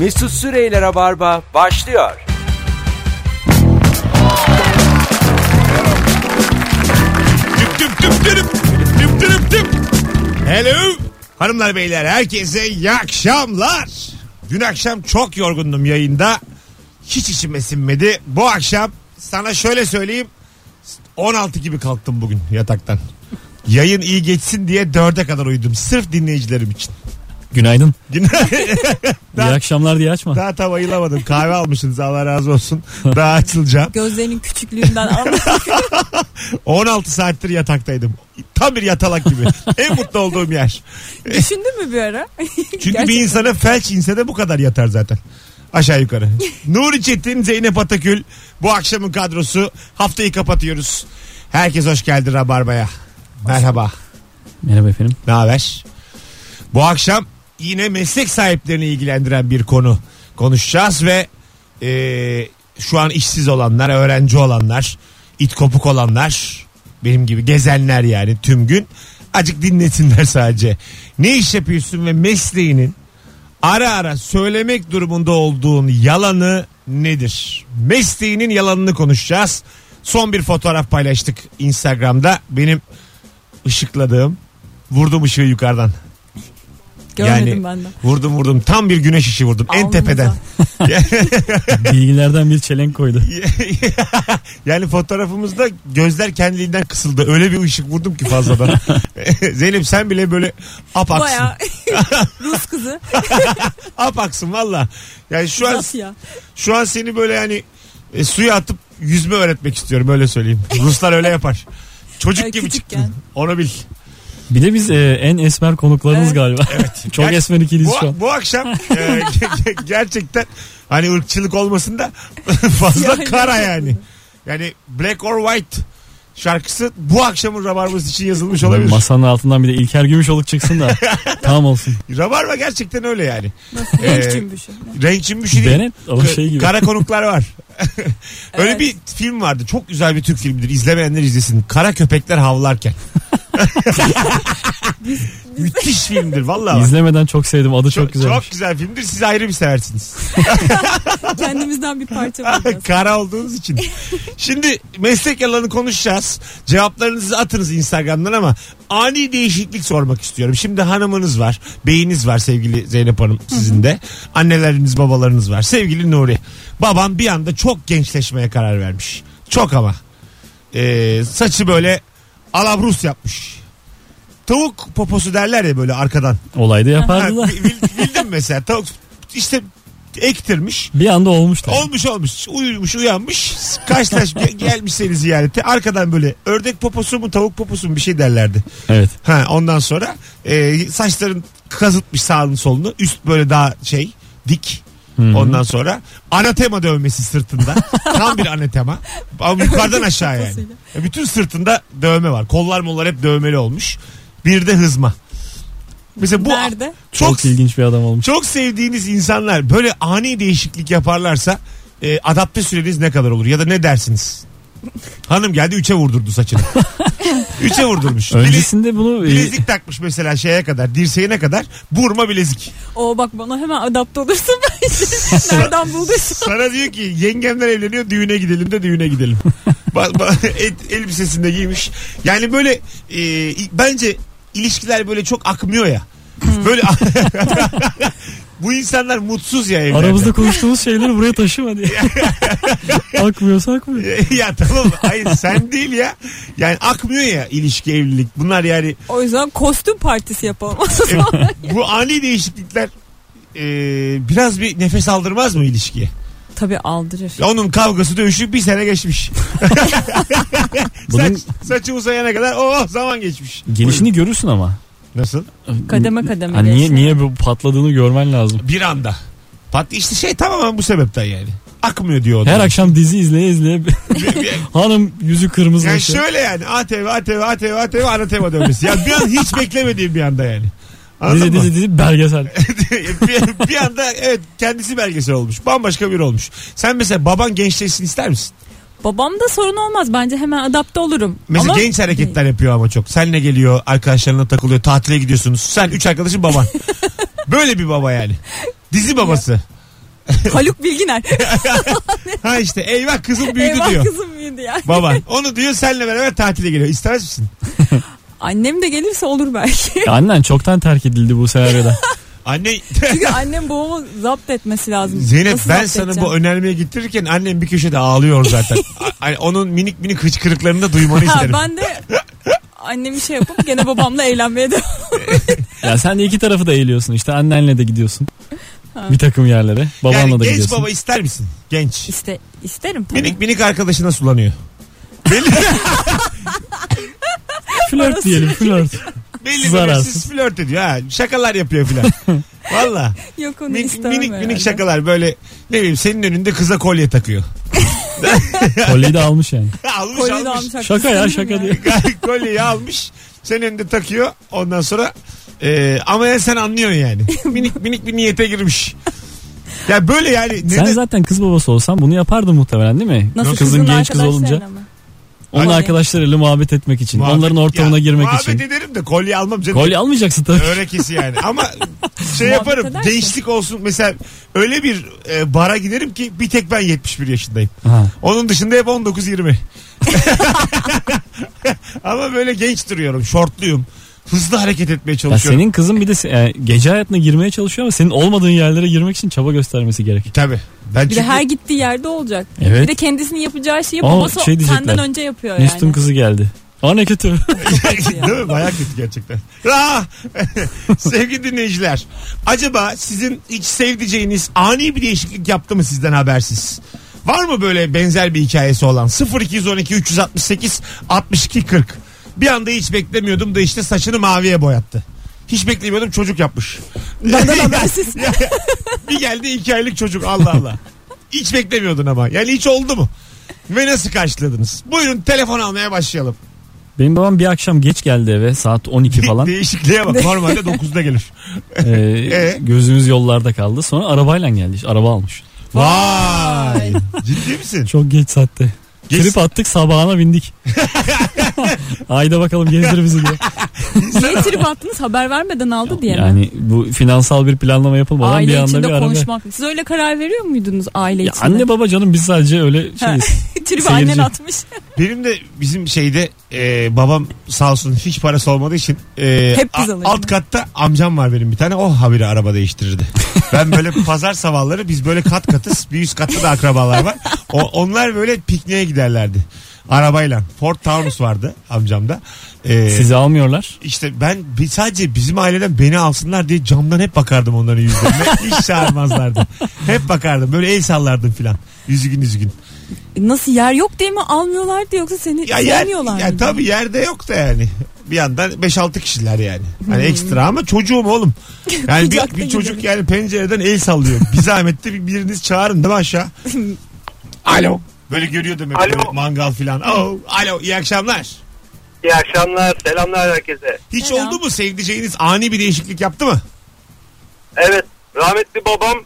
Mesut Süreyler'e barba başlıyor. Hello. Hanımlar beyler herkese iyi akşamlar. Dün akşam çok yorgundum yayında. Hiç içime sinmedi. Bu akşam sana şöyle söyleyeyim. 16 gibi kalktım bugün yataktan. Yayın iyi geçsin diye 4'e kadar uyudum. Sırf dinleyicilerim için. Günaydın. Gün- İyi akşamlar diye açma. Daha tam ayılamadım. Kahve almışsınız Allah razı olsun. Daha açılacağım. Gözlerinin küçüklüğünden anladım. 16 saattir yataktaydım. Tam bir yatalak gibi. en mutlu olduğum yer. Düşündün mü bir ara? Çünkü bir Gerçekten. insana felç inse de bu kadar yatar zaten. Aşağı yukarı. Nuri Çetin, Zeynep Atakül bu akşamın kadrosu. Haftayı kapatıyoruz. Herkes hoş geldi Rabarba'ya. Merhaba. Merhaba efendim. Ne haber? Bu akşam yine meslek sahiplerini ilgilendiren bir konu konuşacağız ve e, şu an işsiz olanlar, öğrenci olanlar, it kopuk olanlar, benim gibi gezenler yani tüm gün acık dinlesinler sadece. Ne iş yapıyorsun ve mesleğinin ara ara söylemek durumunda olduğun yalanı nedir? Mesleğinin yalanını konuşacağız. Son bir fotoğraf paylaştık Instagram'da. Benim ışıkladığım vurdum ışığı yukarıdan. Görmedim yani- ben de. Vurdum vurdum. Tam bir güneş ışığı vurdum. En Alnımıza. tepeden. Bilgilerden bir çelenk koydu. yani fotoğrafımızda gözler kendiliğinden kısıldı. Öyle bir ışık vurdum ki fazladan. Zeynep sen bile böyle apaksın. Baya Rus kızı. Apaksın valla. Yani şu an ya. şu an seni böyle yani e, suya atıp yüzme öğretmek istiyorum öyle söyleyeyim. Ruslar öyle yapar. Çocuk gibi çıktın. Onu bil. Bir de biz e, en esmer konuklarınız Evet. galiba. Çok Ger- esmer ikiliyiz şu Bu, an. bu akşam e, ge- ge- gerçekten hani ırkçılık olmasın da fazla Siyah kara yani. Yani Black or White şarkısı bu akşamın Rabarbası için yazılmış olabilir. Masanın altından bir de İlker Gümüşoluk çıksın da tam olsun. Rabarba gerçekten öyle yani. Nasıl? Ee, Renk cümbüşü. Renk cümbüşü değil. Bennett o şey gibi. Kara konuklar var. Öyle Evet. bir film vardı. Çok güzel bir Türk filmidir. İzlemeyenler izlesin. Kara köpekler havlarken. Müthiş filmdir vallahi. bak. İzlemeden çok sevdim. Adı çok, Çok, güzel. çok güzel filmdir. Siz ayrı bir seversiniz. Kendimizden bir parça bulacağız. Kara olduğunuz için. Şimdi meslek yalanı konuşacağız. Cevaplarınızı atınız Instagram'dan ama ani değişiklik sormak istiyorum. Şimdi hanımınız var. Beyiniz var sevgili Zeynep Hanım sizin de. Anneleriniz babalarınız var. Sevgili Nuri. Babam bir anda çok gençleşmeye karar vermiş. Çok ama. Ee, saçı böyle alabrus yapmış. Tavuk poposu derler ya böyle arkadan. Olayda Ha, yapardı da. bil- bildim mesela. Tavuk işte ektirmiş. Bir anda olmuş. Olmuş olmuş. Uyumuş uyanmış. Karşılaş ge- gelmiş seni ziyarete. Arkadan böyle ördek poposu mu tavuk poposu mu bir şey derlerdi. Evet. Ha ondan sonra e, saçların kazıtmış sağını solunu. Üst böyle daha şey dik. Hı-hı. Ondan sonra anatema dövmesi sırtında. Tam bir anatema. Ama yukarıdan aşağı yani. E, Bütün sırtında dövme var. Kollar mollar hep dövmeli olmuş. Bir de hızma. Mesela bu Nerede? Çok, çok ilginç bir adam olmuş. çok sevdiğiniz insanlar böyle ani değişiklik yaparlarsa e, adapte süreniz ne kadar olur ya da ne dersiniz? Hanım geldi üçe vurdurdu saçını. üçe vurdurmuş. Bile- Öncesinde bunu e, bilezik takmış mesela şeye kadar dirseğine kadar burma bilezik. O bak bana hemen adapte olursun bence. Nereden bulduysan. Sana diyor ki yengemler evleniyor düğüne gidelim de düğüne gidelim. Ba- ba- et- elbisesini de giymiş. Yani böyle e, bence ilişkiler böyle çok akmıyor ya. Böyle bu insanlar mutsuz ya evlerde. aramızda konuştuğumuz şeyleri buraya taşıma diye. Akmıyorsa akmıyor. ya tamam hayır sen değil ya. Yani akmıyor ya ilişki evlilik. Bunlar yani O yüzden kostüm partisi yapalım. e, bu ani değişiklikler e, biraz bir nefes aldırmaz mı ilişkiye? Tabii aldırır. Ya onun kavgası dövüşü bir sene geçmiş. Bunun Saç, saçı uzayana kadar o zaman geçmiş. gelişini görürsün ama. Nasıl? Kademe kademe Ha, niye niye bu patladığını görmen lazım. Bir anda. Pat işte şey tamamen bu sebepten yani. Akmıyor diyor. Her akşam dizi izleye izleye hanım yüzü yani kırmızılaşıyor. şöyle yani ATV ATV ATV ATV ana tema dövmesi. Ya bir an hiç beklemediğim bir anda yani. Anladın Dizi mı? dizi dizi belgesel. bir, bir anda evet kendisi belgesel olmuş. Bambaşka biri olmuş. Sen mesela baban gençleşsin ister misin? Babamda sorun olmaz. Bence hemen adapte olurum. Mesela Ama genç hareketler yapıyor ama çok. Seninle geliyor arkadaşlarına takılıyor tatile gidiyorsunuz. Sen üç arkadaşın baban. Böyle bir baba yani. Dizi babası. Haluk Bilginer. Ha işte eyvah kızım büyüdü Eyvah diyor. kızım büyüdü yani. Baban. Onu diyor seninle beraber tatile geliyor. İstemez misin? Annem de gelirse olur belki. Ya annen çoktan terk edildi bu senaryoda. Anne Çünkü annem babamı zapt etmesi lazım. Zeynep Nasıl ben zapt sana edeceğim? bu önermeyi getirirken annem bir köşede ağlıyor zaten. A- hani onun minik minik hıçkırıklarını da duymanı Ha, isterim. ben de annemi şey yapıp gene babamla eğlenmeye devam. ya sen de iki tarafı da eğiliyorsun işte annenle de gidiyorsun. Bir takım yerlere. Babanla yani da genç gidiyorsun. baba ister misin? Genç. İste, isterim tabii. Minik minik arkadaşına sulanıyor. Belli, Flört diyelim flört. Belli belirsiz flört ediyor ha. Şakalar yapıyor filan. Valla. Yok onu Minik istemem minik, herhalde. minik şakalar böyle ne bileyim senin önünde kıza kolye takıyor. Kolyeyi de almış yani. almış Kolyeyi de almış. almış, Şaka ya haklısın şaka diye. Kolyeyi almış. Senin önünde takıyor. Ondan sonra e, ama ya sen anlıyorsun yani. minik minik bir niyete girmiş. Ya böyle yani. Sen neden- zaten kız babası olsan bunu yapardın muhtemelen değil mi? Nasıl Kızın genç kız olunca. mı? Onun Kolye. arkadaşlarıyla muhabbet etmek için. Muhabbet- onların ortamına Ya, girmek muhabbet için. ederim de kolye almam canım. Kolye almayacaksın tabii. Örekesi yani. Ama şey Muhabbet yaparım. Gençlik olsun. Mesela öyle bir e, bara giderim ki bir tek ben 71 yaşındayım. Ha. Onun dışında hep 19-20. Ama böyle genç duruyorum. Şortluyum. Hızlı hareket etmeye Ya çalışıyorum. senin kızın bir de yani gece hayatına girmeye çalışıyor ama senin olmadığın yerlere girmek için çaba göstermesi gerek. Tabii. Ben Bir çünkü... de her gittiği yerde olacak. Evet. Bir de kendisinin yapacağı şeyi Ama babası şey senden önce yapıyor yani. kızı geldi. Aa ne kötü. Değil mi? Bayağı kötü gerçekten. Sevgili dinleyiciler. Acaba sizin hiç sevdiceğiniz ani bir değişiklik yaptı mı sizden habersiz? Var mı böyle benzer bir hikayesi olan? 0212 368 62 40. Bir anda hiç beklemiyordum da işte saçını maviye boyattı. Hiç beklemiyordum çocuk yapmış. Benden habersiz. Ya, bir geldi iki aylık çocuk Allah Allah. Hiç beklemiyordun ama. Yani hiç oldu mu? Ve nasıl karşıladınız? Buyurun telefon almaya başlayalım. Benim babam bir akşam geç geldi eve saat 12 falan. Değişikliğe bak. Normalde 9'da gelir. Ee, E? gözümüz yollarda kaldı. Sonra arabayla geldi. işte, Araba almış. Vay. Ciddi misin? Çok geç saatte. Geç- Trip attık sabahına bindik. Hayda bakalım gezdir bizi diye. Niye trip attınız haber vermeden aldı diye mi? Yani bu finansal bir planlama yapılmadan Aile bir anda içinde bir araba. konuşmak. Siz öyle karar veriyor muydunuz aile Ya içinde? anne baba canım biz sadece öyle şeyiz. Tribi Seyirci. annen atmış. Benim de bizim şeyde e, babam sağ olsun hiç parası olmadığı için e, Hep biz a- alırız. alt katta amcam var benim bir tane o habire araba değiştirirdi. ben böyle pazar sabahları biz böyle kat katız bir üst katta da akrabalar var. O, onlar böyle pikniğe giderlerdi. Arabayla. Ford Taunus vardı amcamda. E, Sizi almıyorlar. İşte ben bir- sadece bizim aileden beni alsınlar diye camdan hep bakardım onların yüzlerine. Hiç çağırmazlardı. Hep bakardım. Böyle el sallardım filan. Üzgün üzgün. Nasıl yer yok diye mi almıyorlardı yoksa seni Ya yer, sevmiyorlar ya mıydı? tabii yerde yok da yani. Bir yandan 5-6 kişiler yani. Hani ekstra ama çocuğum oğlum. Yani bir, Kucakta bir çocuk gidelim. yani pencereden el sallıyor. Bir zahmette bir- biriniz çağırın değil mi aşağı? Alo. Böyle görüyor demek Alo. böyle mangal filan. Oh, alo iyi akşamlar. İyi akşamlar, selamlar herkese. Hiç Selam. oldu mu sevdiceğiniz ani bir değişiklik yaptı mı? Evet, rahmetli babam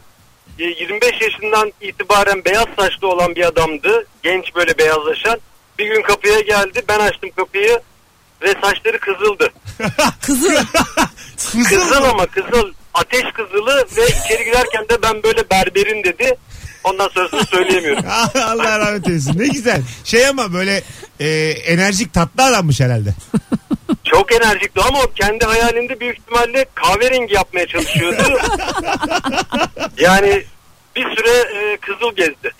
e, 25 yaşından itibaren beyaz saçlı olan bir adamdı. Genç böyle beyazlaşan. Bir gün kapıya geldi, ben açtım kapıyı ve saçları kızıldı. Kızı Kızıl Kızıl mı? ama kızıl, ateş kızılı ve içeri girerken de ben böyle berberin dedi. Ondan sonrasını söyleyemiyorum. Allah rahmet eylesin. Ne güzel. Şey ama böyle e, enerjik tatlı adammış herhalde. Çok enerjikti ama o kendi hayalinde büyük ihtimalle kahverengi yapmaya çalışıyordu. yani bir süre e, kızıl gezdi.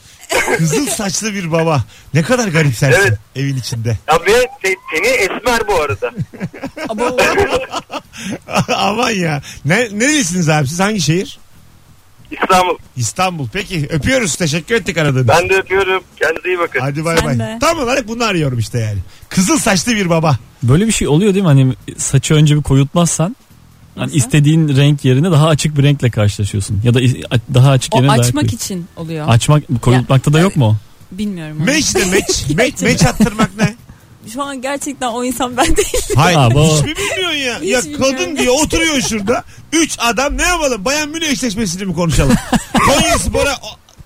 Kızıl saçlı bir baba. Ne kadar garip sensin Evet. evin içinde. Ya ve te- teni esmer bu arada. Aman ya. Ne, nerelisiniz abi siz? Hangi şehir? İstanbul. İstanbul. Peki öpüyoruz. Teşekkür ettik aradığınız. Ben de öpüyorum. Kendinize iyi bakın. Hadi bay Sen bay. de. Tam olarak bunu arıyorum işte yani. Kızıl saçlı bir baba. Böyle bir şey oluyor değil mi? Hani saçı önce bir koyultmazsan hani Nasıl? istediğin renk yerine daha açık bir renkle karşılaşıyorsun. Ya da daha açık o yerine daha açmak koyu. için oluyor. Açmak koyultmakta da yok mu? o? Bilmiyorum. onu. Meç de meç. meç, meç attırmak ne? Şu an gerçekten o insan ben değilim. Hayır. Ha, bu- Hiç mi bilmiyorsun ya? Hiç ya bilmiyorum. kadın diye oturuyor şurada. Üç adam ne yapalım? Bayan Münih eşleşmesini mi konuşalım? Konya Spor'a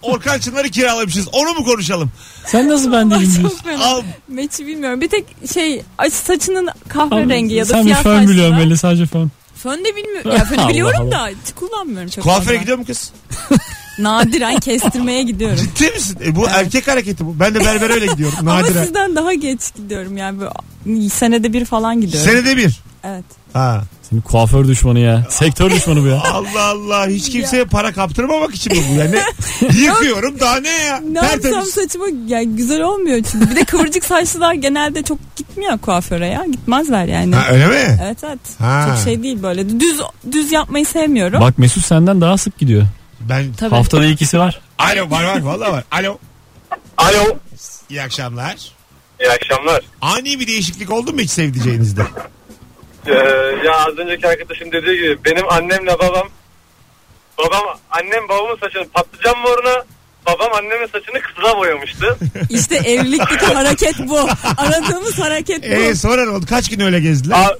Orkan Çınar'ı kiralamışız. Onu mu konuşalım? Sen nasıl ben değilim diyorsun? Al. Meçi bilmiyorum. Bir tek şey aç saçının kahverengi ya da Sen bir siyah fön saçlı. biliyorsun belli sadece fön. Fön de bilmiyorum. Ya fönü biliyorum Allah. da hiç kullanmıyorum çok Kuaföre fazla. gidiyor mu kız? Nadiren kestirmeye gidiyorum. Ciddi misin? E, bu erkek hareketi bu. Ben de berber öyle gidiyorum. Ama Nadiren. sizden daha geç gidiyorum yani böyle senede bir falan gidiyorum. Senede bir. Evet. Ha. Senin kuaför düşmanı ya. Sektör düşmanı bu ya. Allah Allah hiç kimseye para kaptırmamak için mi bu yani? Yıkıyorum daha ne ya? Ne yapsam Tertemiz. saçıma yani güzel olmuyor çünkü. Bir de kıvırcık saçlılar genelde çok gitmiyor kuaföre ya. Gitmezler yani. Ha, öyle mi? Evet evet. Ha. Çok şey değil böyle. Düz düz yapmayı sevmiyorum. Bak Mesut senden daha sık gidiyor. Ben Tabii. Haftada ikisi var. Alo var var valla var. Alo. Alo. İyi akşamlar. İyi akşamlar. Ani bir değişiklik oldu mu hiç sevdiceğinizde? Ee, ya az önceki arkadaşım dediği gibi benim annemle babam babam annem babamın saçını patlıcan moruna babam annemin saçını kızıla boyamıştı. İşte evlilikteki hareket bu. Aradığımız hareket bu. Eee sonra ne oldu? Kaç gün öyle gezdiler? Aa,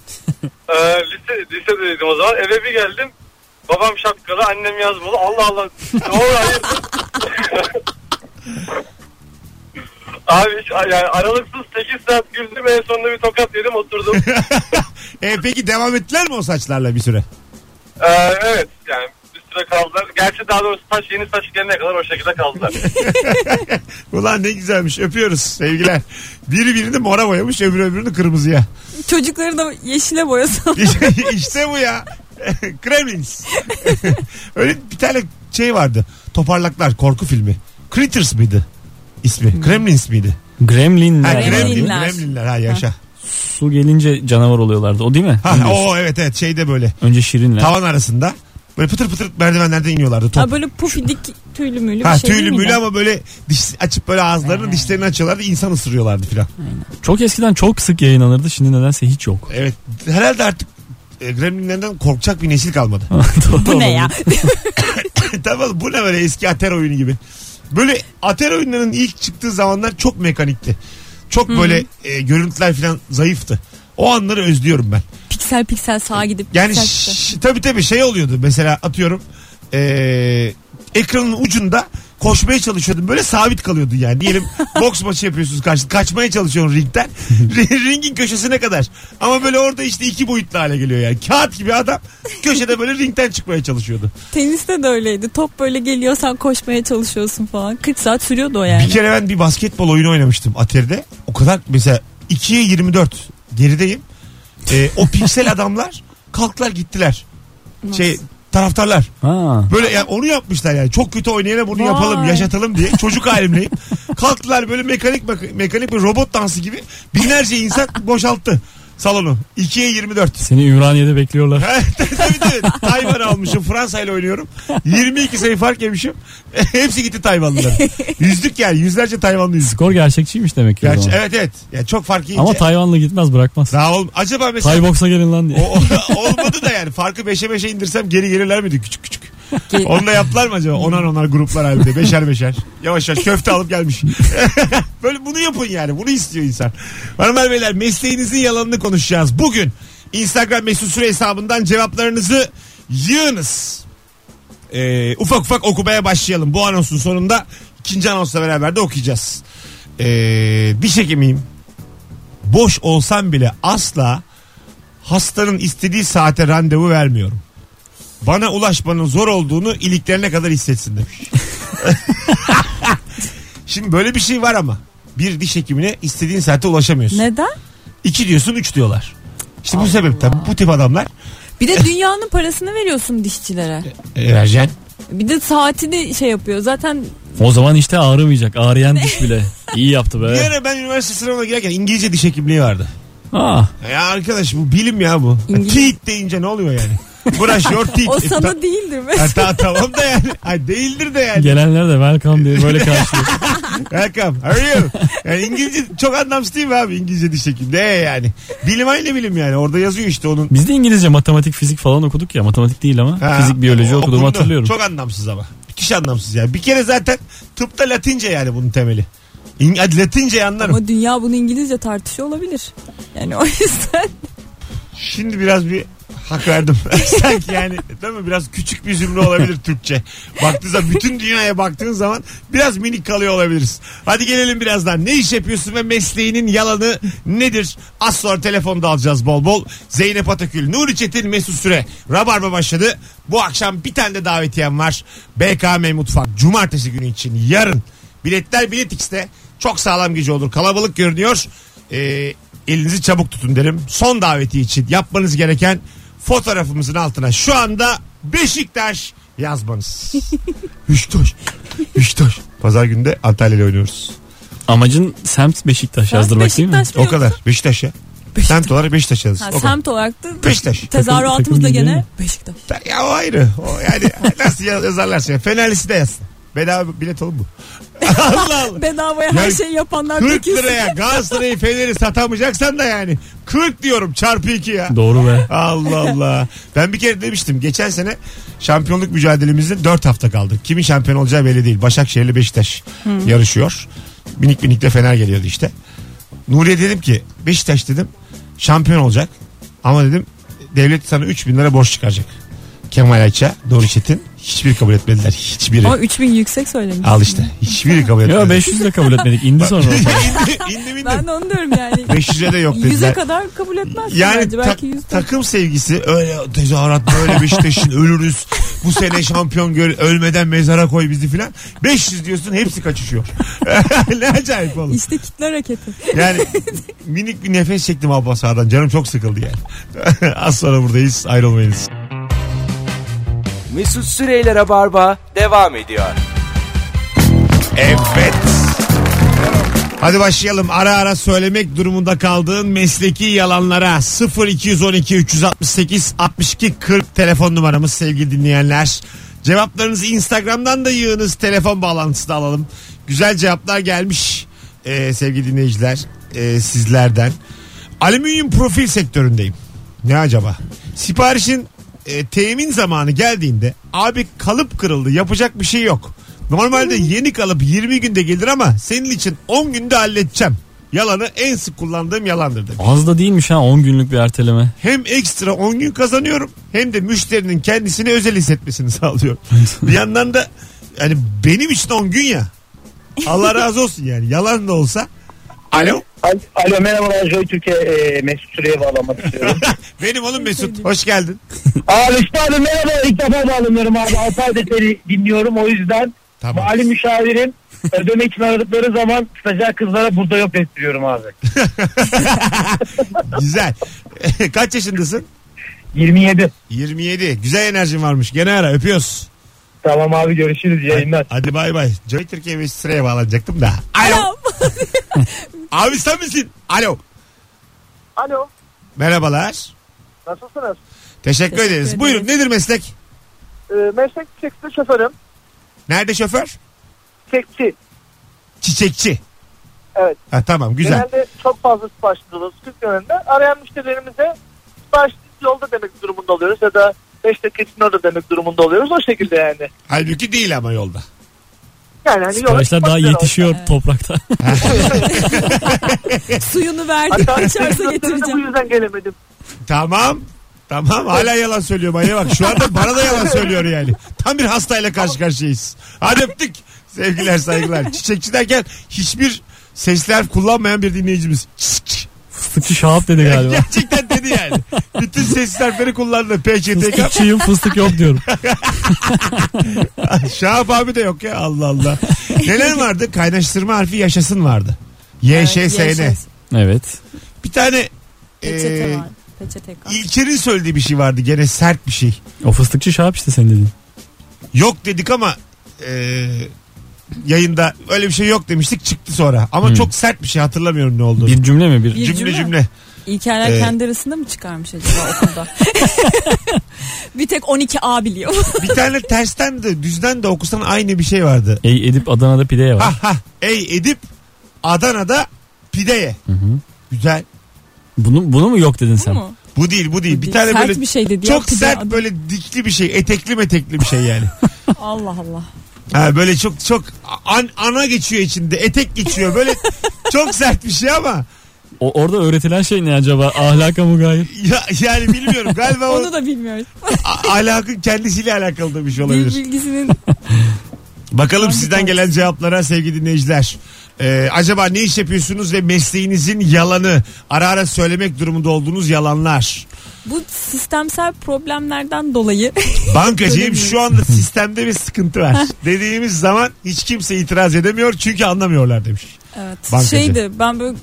e, lise, lisedeydim o zaman eve bir geldim babam şapkalı annem yazmalı Allah Allah ne oluyor hayır. Abi hiç, yani aralıksız 8 saat güldüm en sonunda bir tokat yedim oturdum. E, peki devam ettiler mi o saçlarla bir süre? Ee, evet yani bir süre kaldılar. Gerçi daha doğrusu saç yeni saç gelene kadar o şekilde kaldılar. Ulan ne güzelmiş öpüyoruz sevgiler. Biri birini mora boyamış öbürü öbürünü kırmızıya. Çocukları da yeşile boyasam. işte bu ya. Kremlins. Öyle bir tane şey vardı. Toparlaklar korku filmi. Critters mıydı ismi? Kremlins miydi? Gremlinler. Ha. Gremlin, Gremlinler. Gremlinler ha yaşa. Su gelince canavar oluyorlardı. O değil mi? Ha, o evet evet şeyde böyle Önce şirinler. tavan arasında böyle pıtır pıtır merdivenlerden iniyorlardı top. Ha böyle pufidik tüylü mülü Ha bir şey tüylü değil mülü miydi? ama böyle diş açıp böyle ağızlarını dişlerini açıyorlardı insan ısırıyorlardı filan. Çok eskiden çok sık yayınlanırdı. Şimdi nedense hiç yok. Evet herhalde artık e, gremlinlerden korkacak bir nesil kalmadı. Bu ne ya? tamam bu ne böyle eski ater oyunu gibi. Böyle ater oyunlarının ilk çıktığı zamanlar çok mekanikti. Çok böyle e, görüntüler falan zayıftı. O anları özlüyorum ben. piksel piksel sağa gidip Yani piksel piksel. ş- tabii tabii şey oluyordu mesela atıyorum e, ekranın ucunda koşmaya çalışıyordun böyle sabit kalıyordun yani. Diyelim boks maçı yapıyorsunuz karşı kaçmaya çalışıyorsun ringden. Ringin köşesine kadar. Ama böyle orada işte iki boyutlu hale geliyor yani. Kağıt gibi adam köşede böyle ringden çıkmaya çalışıyordu. Teniste de öyleydi. Top böyle geliyor sen koşmaya çalışıyorsun falan. 40 saat sürüyordu o yani. Bir kere ben bir basketbol oyunu oynamıştım Atari'de. O kadar mesela 2'ye 24 gerideyim. Ee, o piksel adamlar kalktılar gittiler. Şey taraftarlar. Ha. Böyle yani onu yapmışlar yani. Çok kötü oynayana bunu Vay. yapalım, yaşatalım diye. Çocuk halimleyim. Kalktılar böyle mekanik mekanik bir robot dansı gibi binlerce insan boşalttı salonu. 2'ye 24. Seni Ümraniye'de bekliyorlar. tabii tabii. Tayvan almışım. Fransa ile oynuyorum. 22 sayı fark yemişim. Hepsi gitti Tayvanlılar. Yüzdük yani. Yüzlerce Tayvanlı yüzdük. Skor gerçekçiymiş demek ki Gerçi, evet evet. Yani çok fark yiyince. Ama Tayvanlı gitmez bırakmaz. daha ol, acaba mesela Taybox'a gelin lan diye. o, o- olmadı da yani farkı 5'e 5'e indirsem geri gelirler miydi küçük küçük? Onu da yaptılar mı acaba? Onar onar gruplar halinde. Beşer beşer. Yavaş yavaş köfte alıp gelmiş. Böyle bunu yapın yani. Bunu istiyor insan. Hanımlar beyler mesleğinizin yalanını konuşacağız. Bugün Instagram mesut süre hesabından cevaplarınızı yığınız. Ee, ufak ufak okumaya başlayalım. Bu anonsun sonunda ikinci anonsla beraber de okuyacağız. Ee, diş hekimiyim. Boş olsam bile asla hastanın istediği saate randevu vermiyorum. Bana ulaşmanın zor olduğunu iliklerine kadar hissetsin demiş. Şimdi böyle bir şey var ama. Bir diş hekimine istediğin saate ulaşamıyorsun. Neden? İki diyorsun üç diyorlar. İşte bu sebepten bu tip adamlar Bir de dünyanın parasını veriyorsun dişçilere. e, vereceksin. Bir de saati de şey yapıyor. Zaten O zaman işte ağrımayacak. Ağrıyan diş bile. İyi yaptı Bir be. ara ben üniversite sınavına girerken İngilizce diş hekimliği vardı. Aa, Ya arkadaş bu bilim ya bu. İngiliz- Teeth deyince ne oluyor yani? Your teeth. o ta- sana değildir mi? Ha, ta- tamam da yani. Ay, değildir de yani. gelenler de welcome diye böyle karşılıyor. Welcome. How are you? Yani İngilizce çok anlamsız değil mi abi İngilizce diş hekimi? Ne yani? Bilim aynı bilim yani. Orada yazıyor işte onun. Biz de İngilizce matematik fizik falan okuduk ya. Matematik değil ama. Ha, fizik biyoloji o- okuduğumu okundu. hatırlıyorum. Çok anlamsız ama. Müthiş anlamsız yani. Bir kere zaten tıpta Latince yani bunun temeli. İng- hadi Latince anlarım. Ama dünya bunu İngilizce tartışıyor olabilir. Yani o yüzden Şimdi biraz bir Hak verdim. Sanki yani değil mi? Biraz küçük bir cümle olabilir Türkçe. Baktığı zaman bütün dünyaya baktığın zaman biraz minik kalıyor olabiliriz. Hadi gelelim birazdan. Ne iş yapıyorsun ve mesleğinin yalanı nedir? Az sonra telefonda alacağız bol bol. Zeynep Atakül, Nuri Çetin, Mesut Süre. Rabarba başladı. Bu akşam bir tane de davetiyem var. BKM Mutfak. Cumartesi günü için yarın. Biletler Bilet X'te. Çok sağlam gece olur. Kalabalık görünüyor. Ee, elinizi çabuk tutun derim. Son daveti için yapmanız gereken fotoğrafımızın altına şu anda Beşiktaş yazmanız. Beşiktaş. Beşiktaş. Pazar günde Antalya ile oynuyoruz. Amacın semt Beşiktaş yazdırmak değil mi? Beşiktaş O kadar. Beşiktaş ya. Semt olarak Beşiktaş yazın. Ha, O kadar. semt olarak da Beşiktaş. tezahüratımız da takım gene Beşiktaş. Ya o ayrı. O yani nasıl yaz- yazarlarsa. ya. Fenerlisi de yazsın. Bedava bilet olur mu? Allah Allah. Bedavaya her Ya, şeyi yapanlar 40 dökülsün. liraya Galatasaray'ı Fener'i satamayacaksan da yani. 40 diyorum çarpı 2 ya. Doğru be. Allah Allah. Ben bir kere demiştim. Geçen sene şampiyonluk mücadelemizde 4 hafta kaldı. Kimin şampiyon olacağı belli değil. Başakşehir'le Beşiktaş yarışıyor. Minik minik de Fener geliyordu işte. Nuriye dedim ki Beşiktaş dedim şampiyon olacak. Ama dedim devlet sana 3 bin lira borç çıkaracak. Kemal Ayça, Doğru Çetin hiçbiri kabul etmediler. Hiçbiri. Ama 3000 yüksek söylemiş. Al işte. Hiçbiri kabul etmediler. Ya 500 de kabul etmedik. İndi sonra. o para. indim indim. Ben de onu diyorum yani. 500'e de yok 100'e dediler. kadar kabul etmez. Yani bence. ta- Belki 100 takım sevgisi öyle tezahürat böyle Beşiktaş'ın ölürüz. Bu sene şampiyon gör ölmeden mezara koy bizi filan. 500 diyorsun hepsi kaçışıyor. ne acayip oğlum. İşte kitle hareketi. Yani minik bir nefes çektim Abbas Ağa'dan. Canım çok sıkıldı yani. Az sonra buradayız ayrılmayınız. Mesut Süreyler'e barba devam ediyor. Evet. Hadi başlayalım. Ara ara söylemek durumunda kaldığın mesleki yalanlara 0212 368 62 40 telefon numaramız sevgili dinleyenler. Cevaplarınızı Instagram'dan da yığınız. Telefon bağlantısı da alalım. Güzel cevaplar gelmiş ee, sevgili dinleyiciler ee, sizlerden. Alüminyum profil sektöründeyim. Ne acaba? Siparişin e, temin zamanı geldiğinde abi kalıp kırıldı yapacak bir şey yok. Normalde yeni kalıp 20 günde gelir ama senin için 10 günde halledeceğim. Yalanı en sık kullandığım yalandır demiş. Az da değilmiş ha 10 günlük bir erteleme. Hem ekstra 10 gün kazanıyorum hem de müşterinin kendisini özel hissetmesini sağlıyorum. bir yandan da yani benim için 10 gün ya. Allah razı olsun yani yalan da olsa. Alo. Al- Alo merhabalar Joy Türkiye e, Mesut Süre'ye bağlanmak istiyorum. Benim oğlum Mesut. Hoş geldin. abi işte abi merhaba ilk defa bağlanıyorum abi. 6 ayda seni dinliyorum o yüzden. Tamam. Mali müşavirim ödeme için aradıkları zaman stajyer kızlara burada yok ettiriyorum abi. Güzel. Kaç yaşındasın? 27. 27. Güzel enerjin varmış. Gene ara öpüyoruz. Tamam abi görüşürüz yayınlar. Hadi bay bay. Joy Türkiye Mesut sıraya bağlanacaktım da. Alo. Abi sen misin? Alo. Alo Merhabalar. nasılsınız? Teşekkür, Teşekkür ederiz. ederiz. Buyurun nedir meslek? Ee, meslek çiçekçi şoförüm. Nerede şoför? Çiçekçi. Çiçekçi. Evet. Ha, tamam güzel. Genelde çok fazla sipariş alıyoruz yönünde. Arayan müşterilerimize sipariş yolda demek durumunda oluyoruz ya da 5 dakika içinde orada demek durumunda oluyoruz. O şekilde yani. Halbuki değil ama yolda. Yani hani Siparişler daha yetişiyor Evet. toprakta. Suyunu verdi. Hatta İçerse bu getireceğim. yüzden gelemedim. Tamam. Tamam hala yalan söylüyor manyak bak. Şu anda bana da yalan söylüyor yani. Tam bir hastayla karşı karşıyayız. Hadi öptük. Sevgiler saygılar. Çiçekçi derken hiçbir sesler kullanmayan bir dinleyicimiz. Çık. Fıstıkçı Şahap dedi galiba. Gerçekten dedi yani. Bütün ses harfleri kullandı. PÇTK. Fıstıkçıyım fıstık yok diyorum. Şahap abi de yok ya Allah Allah. Neler vardı? Kaynaştırma harfi yaşasın vardı. YŞSN. Evet. Bir tane Peçete e, var. Peçete kal. İlker'in söylediği bir şey vardı. Gene sert bir şey. O fıstıkçı Şahap işte sen dedin. Yok dedik ama e, yayında öyle bir şey yok demiştik çıktı sonra. Ama Hmm. çok sert bir şey hatırlamıyorum ne olduğunu. Bir cümle mi bir? Bir cümle cümle. cümle. İlkerler Ee, kendi arasında mı çıkarmış acaba okulda? bir tek 12A biliyor. Bir tane tersten de düzden de okusan aynı bir şey vardı. Ey Edip Adana'da pideye var. Ha ha. Ey Edip Adana'da pideye. Hı hı. Güzel. Bunu, bunu mu yok dedin Bu sen? mu? Bu değil bu değil. Bir tane Sert böyle bir şey dedi. çok sert adı. böyle dikli bir şey. Etekli metekli bir şey yani. Allah Allah. Ha, böyle çok çok an- ana geçiyor içinde. Etek geçiyor. Böyle çok sert bir şey ama O, orada öğretilen şey ne acaba? Ahlaka mugayir. Ya, yani bilmiyorum galiba o Onu da bilmiyoruz. a- ahlakın kendisiyle alakalı da bir şey Dil olabilir. bilgisinin Bakalım sizden gelen cevaplara sevgili dinleyiciler. Ee, acaba ne iş yapıyorsunuz ve mesleğinizin yalanı ara ara söylemek durumunda olduğunuz yalanlar. bu sistemsel problemlerden dolayı Bankacıyım şu anda sistemde bir sıkıntı var. Dediğimiz zaman hiç kimse itiraz edemiyor çünkü anlamıyorlar demiş. evet Bankacı. şeydi ben böyle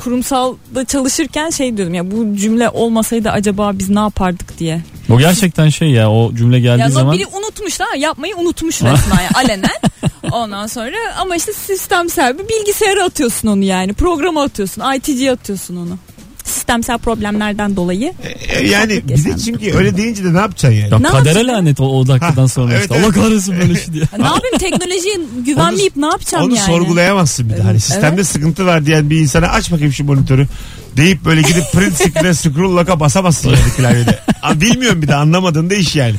kurumsalda çalışırken şey diyordum ya bu cümle olmasaydı acaba biz ne yapardık diye. Bu gerçekten şey ya o cümle geldiği Ya zaman biri unutmuş da yapmayı unutmuş resmen yani alenen. Ondan sonra ama işte sistemsel bir bilgisayara atıyorsun onu yani. Programa atıyorsun. ITC'ye atıyorsun onu. Sistemsel problemlerden dolayı. Ee, yani bir de çünkü öyle deyince de ne yapacaksın yani? ya Ne kadere yapacağım? lanet o, o dakikadan Ha, sonra evet, işte. evet. Allah kahretsin böyle şey diye. Ne yapayım teknolojiye güvenmeyip ne yapacağım Onu yani? sorgulayamazsın bir de. Hani Evet. sistemde sıkıntı var diyen bir insana aç bakayım şu monitörü deyip böyle gidip print screen'e scroll lock'a basamazsın yani klavyede. Aa, Bilmiyorum bir de anlamadığın da iş yani.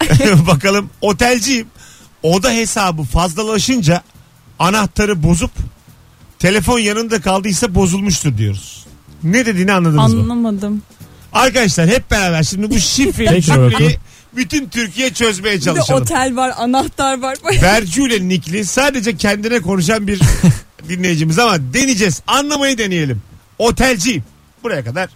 Bakalım otelciyim. Oda hesabı fazlalaşınca anahtarı bozup telefon yanında kaldıysa bozulmuştur diyoruz. Ne dediğini anladınız mı? Anlamadım. Arkadaşlar hep beraber şimdi bu şifreyi, şifreyi bütün Türkiye çözmeye Bir de çalışalım. otel var, anahtar var. Bercule Nikli sadece kendine konuşan bir dinleyicimiz ama deneyeceğiz. Anlamayı deneyelim. Otelciyim. Buraya kadar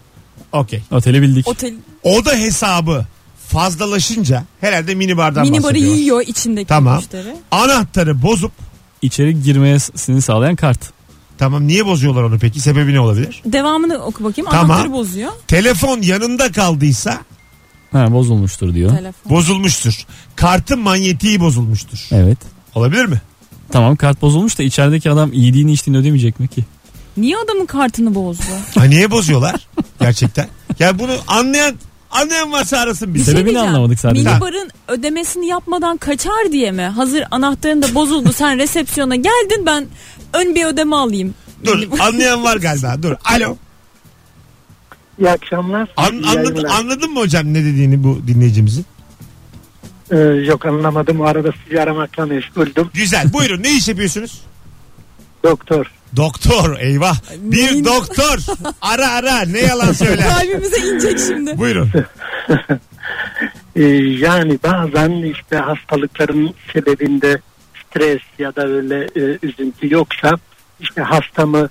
okey. Oteli bildik. otel Oda hesabı fazlalaşınca herhalde minibardan minibarı bahsediyor. yiyor içindeki Tamam. müşteri. Anahtarı bozup İçeri girmesini sağlayan kart. Tamam niye bozuyorlar onu peki? Sebebi ne olabilir? Devamını oku bakayım. Tamam. Anahtarı bozuyor. Telefon yanında kaldıysa Ha bozulmuştur diyor. Telefon. bozulmuştur. Kartın manyetiği bozulmuştur. Evet. Olabilir mi? Tamam kart bozulmuş da içerideki adam yediğini içtiğini ödemeyecek mi ki? Niye adamın kartını bozdu? Ha niye bozuyorlar? Gerçekten. Ya bunu anlayan anlayan varsa arasın bizi. Sebebini şey diyeceğim. anlamadık sadece. Minibarın ödemesini yapmadan kaçar diye mi? Hazır anahtarın da bozuldu. Sen resepsiyona geldin ben ön bir ödeme alayım. Dur anlayan var galiba. Dur. Alo. İyi akşamlar. An, İyi anladın, yayınlar. anladın mı hocam ne dediğini bu dinleyicimizin? Ee, yok anlamadım. O arada sizi aramakla meşguldüm. Güzel. Buyurun. Ne iş yapıyorsunuz? Doktor. Doktor. Eyvah. Bir neyin- doktor. Ara ara. Ne yalan söyler. Kalbimize inecek şimdi. Buyurun. Ee, yani bazen işte hastalıkların sebebinde stres ya da öyle e, üzüntü yoksa işte hastamı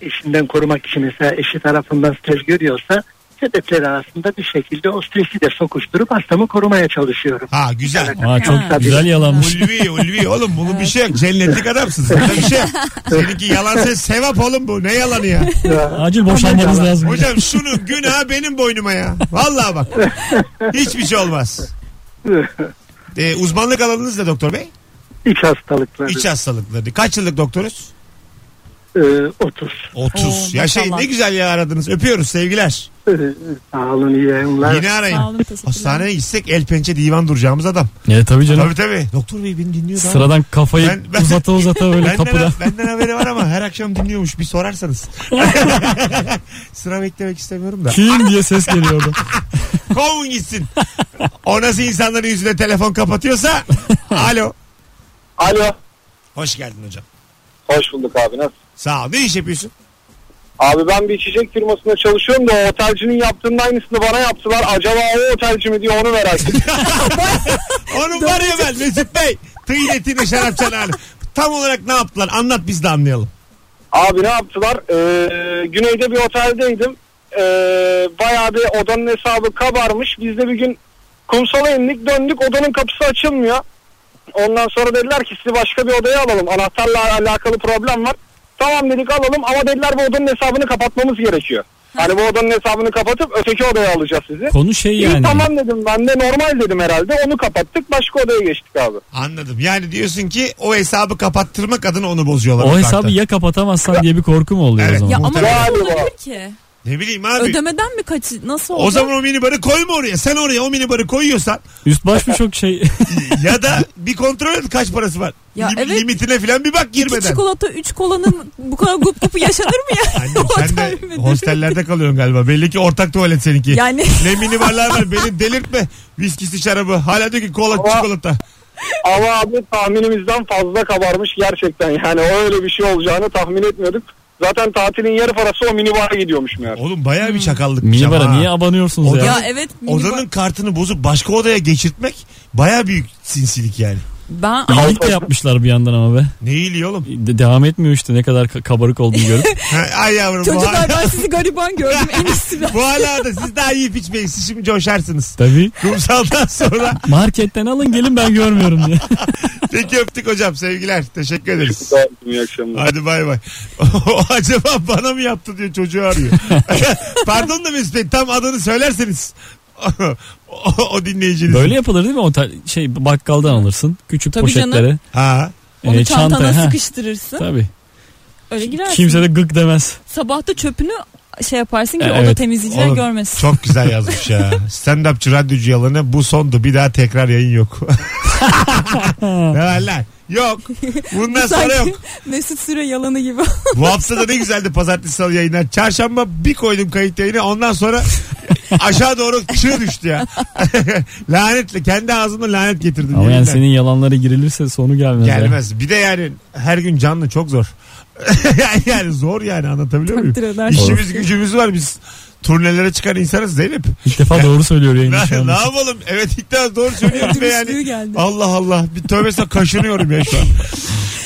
eşinden korumak için mesela eşi tarafından stres görüyorsa sebepleri arasında bir şekilde o stresi de sokuşturup hastamı korumaya çalışıyorum. Ha güzel. Aa, çok Ha. güzel yalanmış. Ulvi ulvi oğlum bunun bir şey yok. Cennetlik adamsın. Burada bir şey yok. Seninki yalan ses sevap oğlum bu. Ne yalanı ya? Acil boşanmanız lazım. Hocam şunu günah benim boynuma ya. Vallahi bak. Hiçbir şey olmaz. Ee, uzmanlık alanınız ne doktor bey? İç hastalıkları. İç hastalıkları. Kaç yıllık doktoruz? Ee, 30. 30. Oo, ya şey ne güzel ya aradınız. Öpüyoruz sevgiler. Sağ olun iyi yayınlar. Yine arayın. Sağ olun teşekkürler. Hastaneye gitsek el pençe divan duracağımız adam. Evet tabii canım. Tabii tabii. Doktor bey beni dinliyor da. Sıradan kafayı Ben- ben- uzata uzata böyle Benden, kapıda. benden haberi var ama her akşam dinliyormuş bir sorarsanız. Sıra beklemek istemiyorum da. Kim diye ses geliyor orada. Kovun gitsin. O nasıl insanların yüzüne telefon kapatıyorsa. Alo. Alo. Hoş geldin hocam. Hoş bulduk abi nasıl? Sağ ol. Ne iş yapıyorsun? Abi ben bir içecek firmasında çalışıyorum da o otelcinin yaptığının aynısını bana yaptılar. Acaba o otelci mi diye onu merak ettim. Onun var ya ben Mesut Bey. Tıynetini şarapçan hali. Tam olarak ne yaptılar? Anlat biz de anlayalım. Abi ne yaptılar? Ee, güneyde bir oteldeydim. Ee, bayağı bir odanın hesabı kabarmış. Biz de bir gün kumsala indik döndük odanın kapısı açılmıyor. Ondan sonra dediler ki sizi başka bir odaya alalım. Anahtarla alakalı problem var. Tamam dedik alalım ama dediler bu odanın hesabını kapatmamız gerekiyor. Hani bu odanın hesabını kapatıp öteki odaya alacağız sizi. Konu şey İyi yani. tamam dedim ben de normal dedim herhalde. Onu kapattık başka odaya geçtik abi. Anladım. Yani diyorsun ki o hesabı kapattırmak adına onu bozuyorlar. O kartta. hesabı ya kapatamazsan diye bir korku mu oluyor Evet. o zaman? Ya ama Muhtemelen. nasıl olabilir ki? Ne bileyim abi. Ödemeden mi kaç nasıl oldu? o zaman o minibarı koyma oraya. Sen oraya o minibarı koyuyorsan Üst baş mı çok şey? ya da bir kontrol et kaç parası var. Ya Lim- evet. Limitine falan bir bak İki girmeden. çikolata, üç kolanın bu kadar gup gupu yaşanır mı ya? Annem, sen de hostellerde kalıyorsun galiba. Belli ki ortak tuvalet seninki. Yani Ne minibarlar var beni delirtme. Viskisi şarabı. Hala diyor ki kola Ama- çikolata. Ama abi tahminimizden fazla kabarmış gerçekten. Yani o öyle bir şey olacağını tahmin etmiyorduk. Zaten tatilin yarı parası o minibara gidiyormuş meğer. Oğlum bayağı bir çakallık. Minibara ha. niye abanıyorsunuz O ya? evet. Odanın kartını bozup başka odaya geçirtmek bayağı büyük sinsilik yani. Ben İyilik de yapmışlar bir yandan ama be. Ne iyiliği oğlum? De- devam etmiyor işte ne kadar ka- kabarık olduğunu görüp. Ay yavrum bu çocuklar hala, ben sizi gariban gördüm en iyisi ben. bu hala da siz daha yiyip içmeyin. Siz şimdi coşarsınız. Tabii. Kumsaldan sonra. Marketten alın gelin ben görmüyorum diye. Peki öptük hocam. Sevgiler. Teşekkür ederiz. Sağ olun, iyi akşamlar. Hadi bay bay. O acaba bana mı yaptı diye çocuğu arıyor. Pardon da Mesut Bey tam adını söylerseniz. O, o dinleyiciniz. Böyle yapılır değil mi? O ta- şey bakkaldan alırsın. Küçük Tabii poşetleri. Ha. Onu e, çantana çantaya, ha. sıkıştırırsın. Tabii. Öyle girersin. Kimse de gık demez. Sabah da çöpünü şey yaparsın ki E, oda evet. temizleyiciler Oğlum, görmesin. Çok güzel yazmış ya. Stand-upçı radyocu yalanı bu sondu. Bir daha tekrar yayın yok. ne var lan? Yok. Bundan sonra Sanki yok. Mesut Süre yalanı gibi. Bu hafta da ne güzeldi pazartesi salı yayınlar. Çarşamba bir koydum kayıt yayını ondan sonra aşağı doğru çığ düştü ya. Lanetle kendi ağzımla lanet getirdim. Ama yani senin yalanları girilirse sonu gelmez. ya. Gelmez. Bir de yani her gün canlı çok zor. yani zor yani anlatabiliyor muyum? İşimiz gücümüz var biz. Turnelere çıkan insanız Zeynep. İlk defa doğru söylüyor Ne, yayında şu ne yapalım? Evet ilk defa doğru söylüyorum ve yani geldi. Allah Allah bir tövbe estağfurullah, kaşınıyorum ya şu an.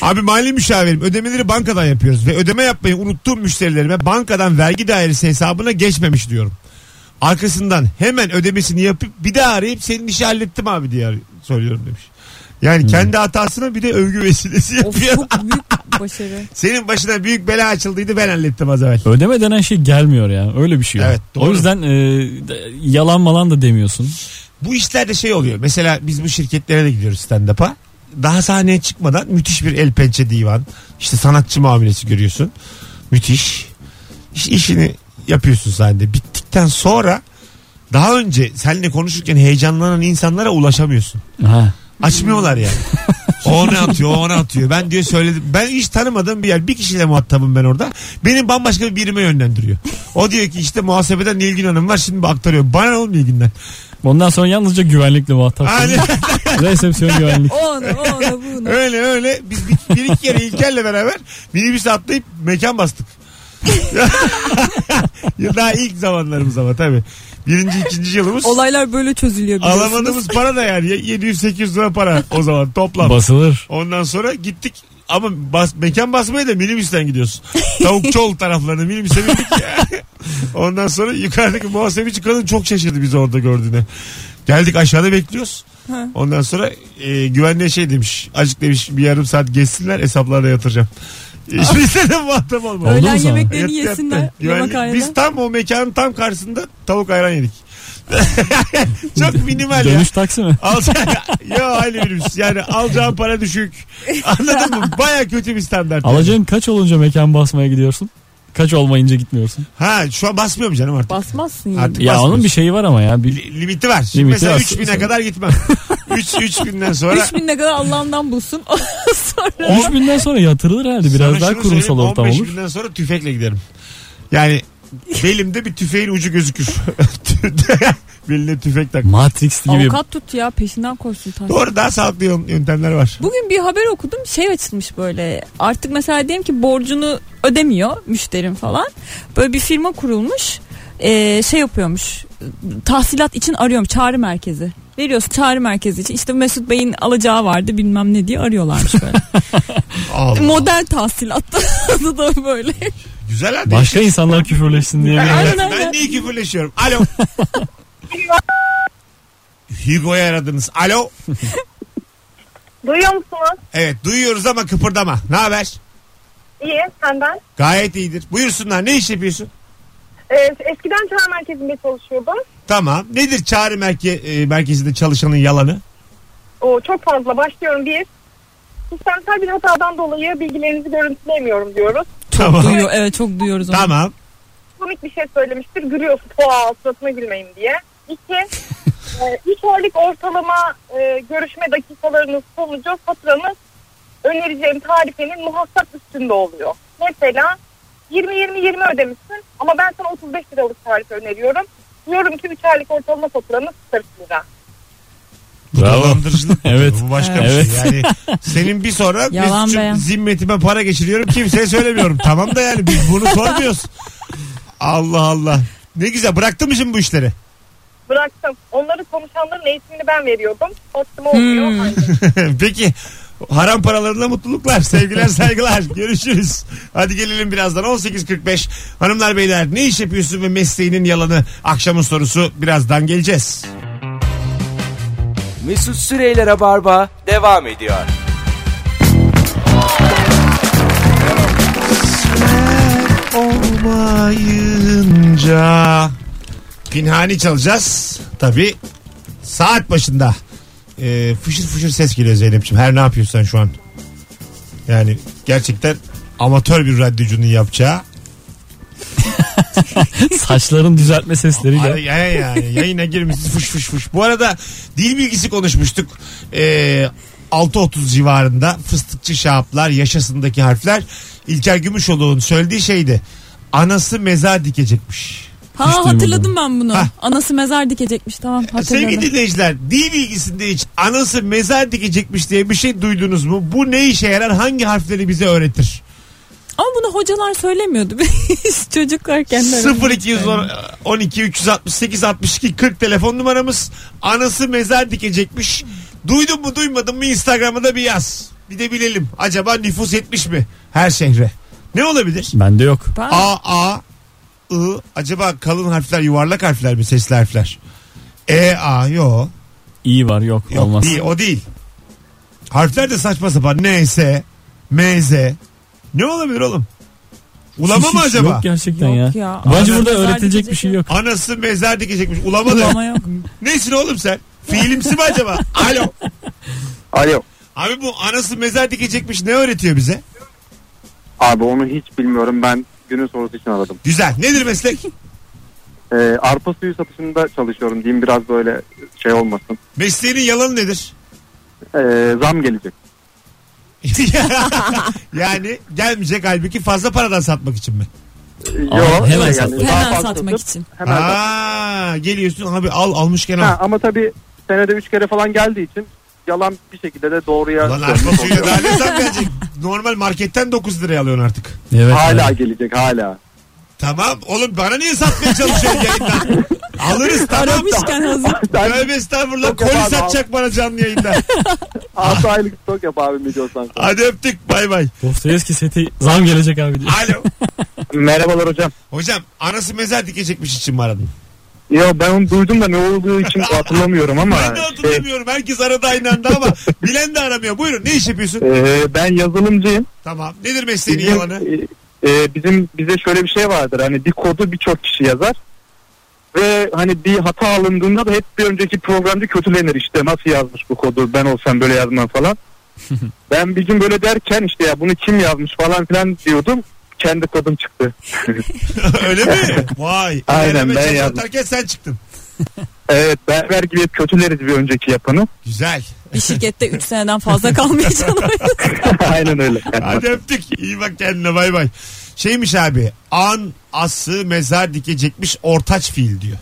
Abi mali müşavirim ödemeleri bankadan yapıyoruz ve ödeme yapmayı unuttuğum müşterilerime bankadan vergi dairesi hesabına geçmemiş diyorum. Arkasından hemen ödemesini yapıp bir daha arayıp senin işi hallettim abi diye ar- söylüyorum demiş. Yani kendi hatasına bir de övgü vesilesi Of yapıyor. çok büyük başarı. Senin başına büyük bela açıldıydı ben hallettim az evvel. Ödeme denen şey gelmiyor ya. Öyle bir şey yok. Evet, doğru. O yüzden e, de- yalan malan da demiyorsun. Bu işlerde şey oluyor. Mesela biz bu şirketlere de gidiyoruz stand-up'a. Daha sahneye çıkmadan müthiş bir el pençe divan. İşte sanatçı muamelesi görüyorsun. Müthiş. İş, işini yapıyorsun sahnede. Bittikten sonra daha önce seninle konuşurken heyecanlanan insanlara ulaşamıyorsun. Ha. Açmıyorlar yani. O ne atıyor, o ne atıyor. Ben diyor söyledim. Ben hiç tanımadığım bir yer. Bir kişiyle muhatabım ben orada. Benim bambaşka bir birime yönlendiriyor. O diyor ki işte muhasebeden Nilgün Hanım var şimdi aktarıyor. Bana ne oğlum Nilgün'den? Ondan sonra yalnızca güvenlikle muhatap. Hani Resepsiyon güvenlik. O onu o onu bu onu. öyle öyle. Biz bir, bir iki kere İlker'le beraber minibüse atlayıp mekan bastık. Ya Daha ilk zamanlarımız ama tabii. Birinci ikinci yılımız. Olaylar böyle çözülüyor biliyorsunuz. Alamadığımız para da yani 700-800 lira para o zaman toplam. Basılır. Ondan sonra gittik ama bas, mekan basmaya da minibüsten gidiyorsun. Tavukçoğlu taraflarına minibüse bindik. Ondan sonra yukarıdaki muhasebeci kadın çok şaşırdı bizi orada gördüğüne. Geldik aşağıda bekliyoruz. Ondan sonra e, güvenliğe şey demiş. Acık demiş bir yarım saat geçsinler hesaplarda yatıracağım. Hiçbir sene muhatap olma. Oldu Öğlen mu sana? yemeklerini Yattı, yattı. yesinler. Güvenlik- Yemekhaneden. Biz tam o mekanın tam karşısında tavuk ayran yedik. Çok minimal ya. Dönüş taksi mi? Alacağın, yo aynı minibüs. Yani alacağın para düşük. Anladın mı? Baya kötü bir standart. yani. Alacağın kaç olunca mekan basmaya gidiyorsun? Kaç olmayınca gitmiyorsun? Ha şu an basmıyorum canım artık. Basmazsın yani. Artık Ya onun bir şeyi var ama ya. Bir, Li- limiti var. Şimdi Limiti mesela var. 3000'e kadar gitmem. 3 3 günden sonra 3000 ne kadar Allah'ından bulsun. Sonra 3000'den sonra yatırılır herhalde. Biraz Sana daha kurumsal ortam 15 olur. günden sonra tüfekle giderim. Yani belimde bir tüfeğin ucu gözükür. Beline tüfek tak. Matrix gibi. avukat tut ya peşinden koşsun. Tahsin. Doğru daha sağlıklı yön- yöntemler var. Bugün bir haber okudum şey açılmış böyle artık mesela diyelim ki borcunu ödemiyor müşterin falan böyle bir firma kurulmuş Ee, şey yapıyormuş tahsilat için arıyorum çağrı merkezi veriyorsun çağrı merkezi için işte Mesut Bey'in alacağı vardı bilmem ne diye arıyorlarmış böyle Allah. model tahsilat adı da böyle Güzel. Başka insanlar küfürleşsin diye. ben aynen. niye küfürleşiyorum? Alo. Hugo'yu aradınız. Alo. Duyuyor musunuz? Evet duyuyoruz ama kıpırdama. Ne haber? İyi senden. Gayet iyidir. Buyursunlar. Ne iş yapıyorsun? Ee, eskiden çağrı merkezinde çalışıyordum. Tamam. Nedir çağrı merke e, merkezinde çalışanın yalanı? O çok fazla başlıyorum bir. Sistemsel bir hatadan dolayı bilgilerinizi görüntüleyemiyorum diyoruz. Tamam. duyuyor evet çok duyuyoruz onu. Tamam. Komik bir şey söylemiştir. Gülüyorsun. Poğa suratına gülmeyin diye. İki. e, üç aylık ortalama e, görüşme dakikalarınız sonucu faturanız önereceğim tarifenin muhakkak üstünde oluyor. Mesela 20-20-20 ödemişsin ama ben sana 35 liralık tarife öneriyorum. Diyorum ki 3 aylık ortalama faturanız 40 lira. Bu Bravo. dolandırıcılık. Evet. Bu başka Evet. bir şey. Yani senin bir sonra Yalan beyan. zimmetime para geçiriyorum kimseye söylemiyorum. tamam da yani biz bunu sormuyoruz. Allah Allah. Ne güzel bıraktın mı şimdi bu işleri? Bıraktım. Onları konuşanların eğitimini ben veriyordum. Baktım olmuyor. Hmm. Peki haram paralarına mutluluklar sevgiler saygılar görüşürüz hadi gelelim birazdan 18.45 hanımlar beyler ne iş yapıyorsun ve mesleğinin yalanı akşamın sorusu birazdan geleceğiz Mesut Süreyler'e barba devam ediyor. olmayınca pinhani çalacağız tabi saat başında Ee, fışır fışır ses geliyor Zeynep'ciğim her ne yapıyorsan şu an yani gerçekten amatör bir radyocunun yapacağı Saçların düzeltme sesleriyle. Ay, yani yayına girmişsiniz fış fış fış. Bu arada dil bilgisi konuşmuştuk. Ee, 6.30 civarında fıstıkçı şahaplar yaşasındaki harfler İlker Gümüşoğlu'nun söylediği şeydi. Anası mezar dikecekmiş. Ha Hiç hatırladım ben bunu. Hah. Anası mezar dikecekmiş tamam hatırladım. Sevgili dinleyiciler dil bilgisinde hiç anası mezar dikecekmiş diye bir şey duydunuz mu? Bu ne işe yarar? Hangi harfleri bize öğretir? Ama bunu hocalar söylemiyordu. Biz çocuklarken de. 0212 368 62 40 telefon numaramız. Anası mezar dikecekmiş. Duydun mu duymadın mı Instagram'da da bir yaz. Bir de bilelim. Acaba nüfus yetmiş mi her şehre? Ne olabilir? Bende yok. Ben- A, A, I. Acaba kalın harfler yuvarlak harfler mi? Sesli harfler. E, A. Yo. İyi var yok, Yok olmaz. değil o değil. Harfler de saçma sapan. N, S, M, Z. Ne olabilir oğlum? Ulama mı acaba? Yok gerçekten Yok ya. ya. Bence burada mezar öğretilecek dikecek bir şey yok. Anası mezar dikecekmiş. Ulama da. Ulama yok. Neysin oğlum sen? Fiilimsi mi acaba? Alo. Alo. Abi bu anası mezar dikecekmiş ne öğretiyor bize? Abi onu hiç bilmiyorum. Ben günün sorusu için aradım. Güzel. Nedir meslek? Ee, arpa suyu satışında çalışıyorum diyeyim biraz böyle şey olmasın. Mesleğinin yalanı nedir? Ee, zam gelecek. yani gelmeyecek halbuki fazla paradan satmak için mi? Ee, Aa, yok, hemen yani satmak. daha Hemen fazla satmak satıp için. Hemen Aa, geliyorsun abi al almışken Ha, al. ama tabii senede 3 kere falan geldiği için yalan bir şekilde de doğruya Lan dönmüş arpa suyuna oluyor. daha ne zam gelecek? Normal marketten 9 liraya alıyorsun artık. Evet. Hala evet. gelecek hala. Tamam oğlum bana niye satmaya çalışıyorsun yayından? Alırız tamam. Aramışken hazır. Tövbe estağfurullah koli satacak bana canlı yayında. 6 aylık stok yap abi videosan sonra. Hadi öptük bay bay. Dostoyevski seti zam gelecek abi diyor. Alo. Merhabalar hocam. Hocam anası mezar dikecekmiş için mi aradın? Ya ben onu duydum da ne olduğu için hatırlamıyorum ama. Ben de hatırlamıyorum. Herkes aradı aynı anda ama bilen de aramıyor. Buyurun ne iş yapıyorsun? Ee, ben yazılımcıyım. Tamam. Nedir mesleğinin Bizim, yalanı? e, e, bizim bize şöyle bir şey vardır. Hani bir kodu birçok kişi yazar. Ve hani bir hata alındığında da hep bir önceki programcı kötülenir işte nasıl yazmış bu kodu ben olsam böyle yazmam falan. ben bir gün böyle derken işte ya bunu kim yazmış falan filan diyordum. Kendi kodum çıktı. Öyle mi? Vay. Aynen, ben yazdım. atarken sen çıktın. evet berber gibi kötüleriz bir önceki yapanı. Güzel. Bir şirkette 3 seneden fazla kalmayacaksın. Aynen öyle. Hadi öptük. İyi bak kendine bay bay. Şeymiş abi. An, ası, mezar dikecekmiş ortaç fiil diyor.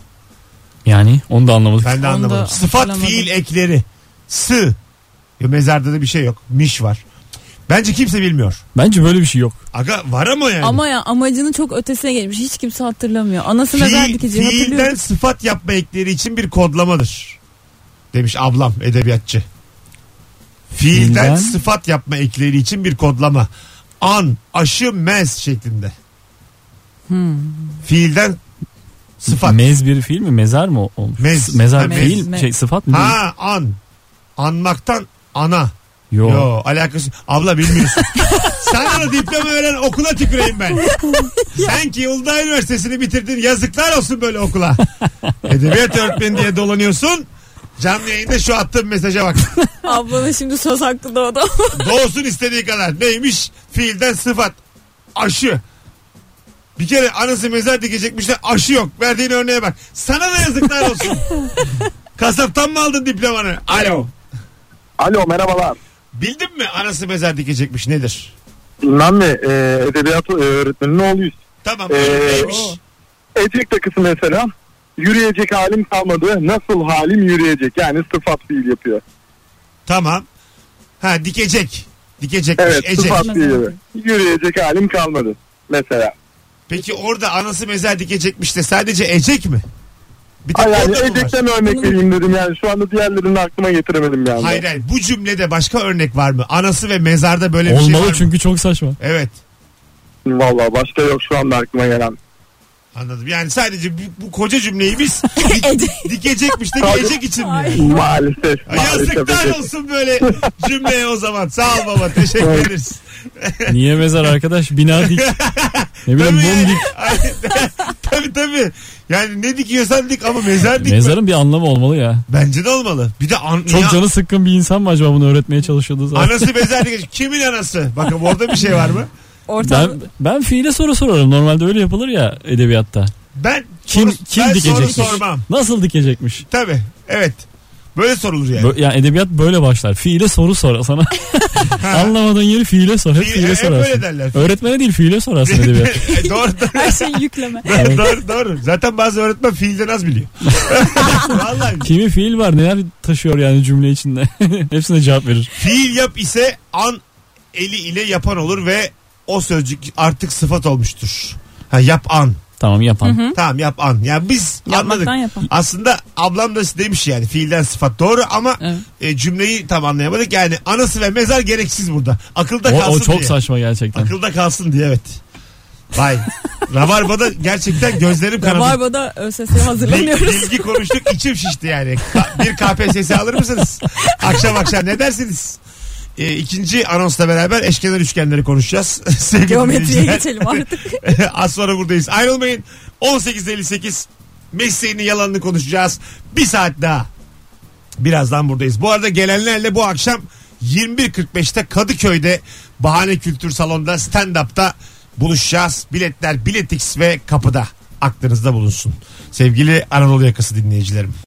Yani onu da anlamadık. Ben de Onu da anlamadım. Sıfat hatırlamadım. fiil ekleri. Sı. Ya mezarda da bir şey yok. Miş var. Bence kimse bilmiyor. Bence böyle bir şey yok. Aga var ama yani. Ama ya amacının çok ötesine gelmiş. Hiç kimse hatırlamıyor. Anası Fiil- mezar dikeceği fiilden hatırlıyor. sıfat yapma ekleri için bir kodlamadır. Demiş ablam edebiyatçı. Fiilden Fiilden? sıfat yapma ekleri için bir kodlama. An, aşı, mez şeklinde. Hmm. Fiilden sıfat. Mez bir fiil mi? Mezar mı olmuş? Mez. Mezar Ha, fiil mez. şey sıfat mı? ha an. Anmaktan ana. Yo. Yo alakası. Abla bilmiyorsun. Sana da diploma veren okula tüküreyim ben. Sen ki Uludağ Üniversitesi'ni bitirdin. Yazıklar olsun böyle okula. Edebiyat öğretmeni diye dolanıyorsun. Canlı yayında şu attığım mesaja bak. Ablanın şimdi söz hakkı doğdu. Doğsun istediği kadar. Neymiş? Fiilden sıfat. Aşı. Bir kere anası mezar dikecekmiş de aşı yok. Verdiğin örneğe bak. Sana da yazıklar olsun. Kasaptan mı aldın diplomanı? Alo. Alo merhabalar. Bildin mi anası mezar dikecekmiş nedir? Bilmem mi e, edebiyat öğretmeninin oğluyuz. Tamam. Ee, neymiş? Etek takısı mesela yürüyecek halim kalmadı. Nasıl halim yürüyecek? Yani sıfat fiil yapıyor. Tamam. Ha dikecek. Dikecekmiş. Evet ecek. sıfat fiili. Yürüyecek halim kalmadı. Mesela. Peki orada anası mezar dikecekmiş de sadece ecek mi? Bir tek Ay yani? Ecek'ten örnek vereyim dedim yani. Şu anda diğerlerini aklıma getiremedim yani. Hayır hayır. Bu cümlede başka örnek var mı? Anası ve mezarda böyle bir şey Olmalı var mı? çünkü çok saçma. Evet. Valla başka yok şu anda aklıma gelen. Anladım. Yani sadece bu, bu koca cümleyi biz dik- dikecekmiş de ecek için mi? Maalesef. Ay, maalesef Yazıklar olsun böyle cümleye o zaman. Sağ ol baba. Teşekkür ederiz. Niye mezar arkadaş? Bina dik. Ne bileyim mum dik. Tabii tabii. Yani ne dikiyorsan dik ama mezar dikme. Mezarın bir anlamı olmalı ya. Bence de olmalı. Bir de an, Çok niye- canı sıkkın bir insan mı acaba bunu öğretmeye çalışıyordu zaten? Anası mezar dikecek. Kimin anası? Bakın orada bir şey var mı? Ortam Ben, ben fiile soru sorarım. Normalde öyle yapılır ya edebiyatta. Ben Kim soru, kim ben dikecekmiş? soru sormam. Nasıl dikecekmiş? Tabii. Evet. Böyle sorulur yani. Bö- yani edebiyat böyle başlar. Fiile soru sor sana. Anlamadığın yeri fiile sor. Hep Fiil- fiile hep sorarsın. böyle derler. Öğretmene değil fiile sorarsın edebiyat. E, doğru doğru. her şeyi yükleme. doğru, doğru, doğru. Zaten bazı öğretmen fiilden az biliyor. Vallahi. Kimi fiil var neler taşıyor yani cümle içinde. Hepsine cevap verir. Fiil yap ise an eli ile yapan olur ve o sözcük artık sıfat olmuştur. Ha, yap an. Tamam yapan. Tamam yap an. Yani biz Yapmaktan anladık. yapan. Aslında ablam da demiş yani fiilden sıfat doğru ama Evet. e, cümleyi tam anlayamadık. Yani anası ve mezar gereksiz burada. Akılda O, kalsın o çok diye. saçma gerçekten. Akılda kalsın diye evet. Vay. Rabarba'da gerçekten gözlerim kanadı. Rabarba'da ÖSS'ye Bil- hazırlanıyoruz. Bilgi konuştuk içim şişti yani. Ka- bir KPSS alır mısınız? Akşam akşam ne dersiniz? E, ikinci anonsla beraber eşkenar üçgenleri konuşacağız. Sevgili Geometriye dinleyiciler. geçelim artık. Az sonra buradayız. Ayrılmayın. 18.58 mesleğini yalanını konuşacağız. Bir saat daha. Birazdan buradayız. Bu arada gelenlerle bu akşam 21.45'te Kadıköy'de Bahane Kültür Salonu'nda stand-up'ta buluşacağız. Biletler Biletix ve kapıda. Aklınızda bulunsun. Sevgili Anadolu yakası dinleyicilerim.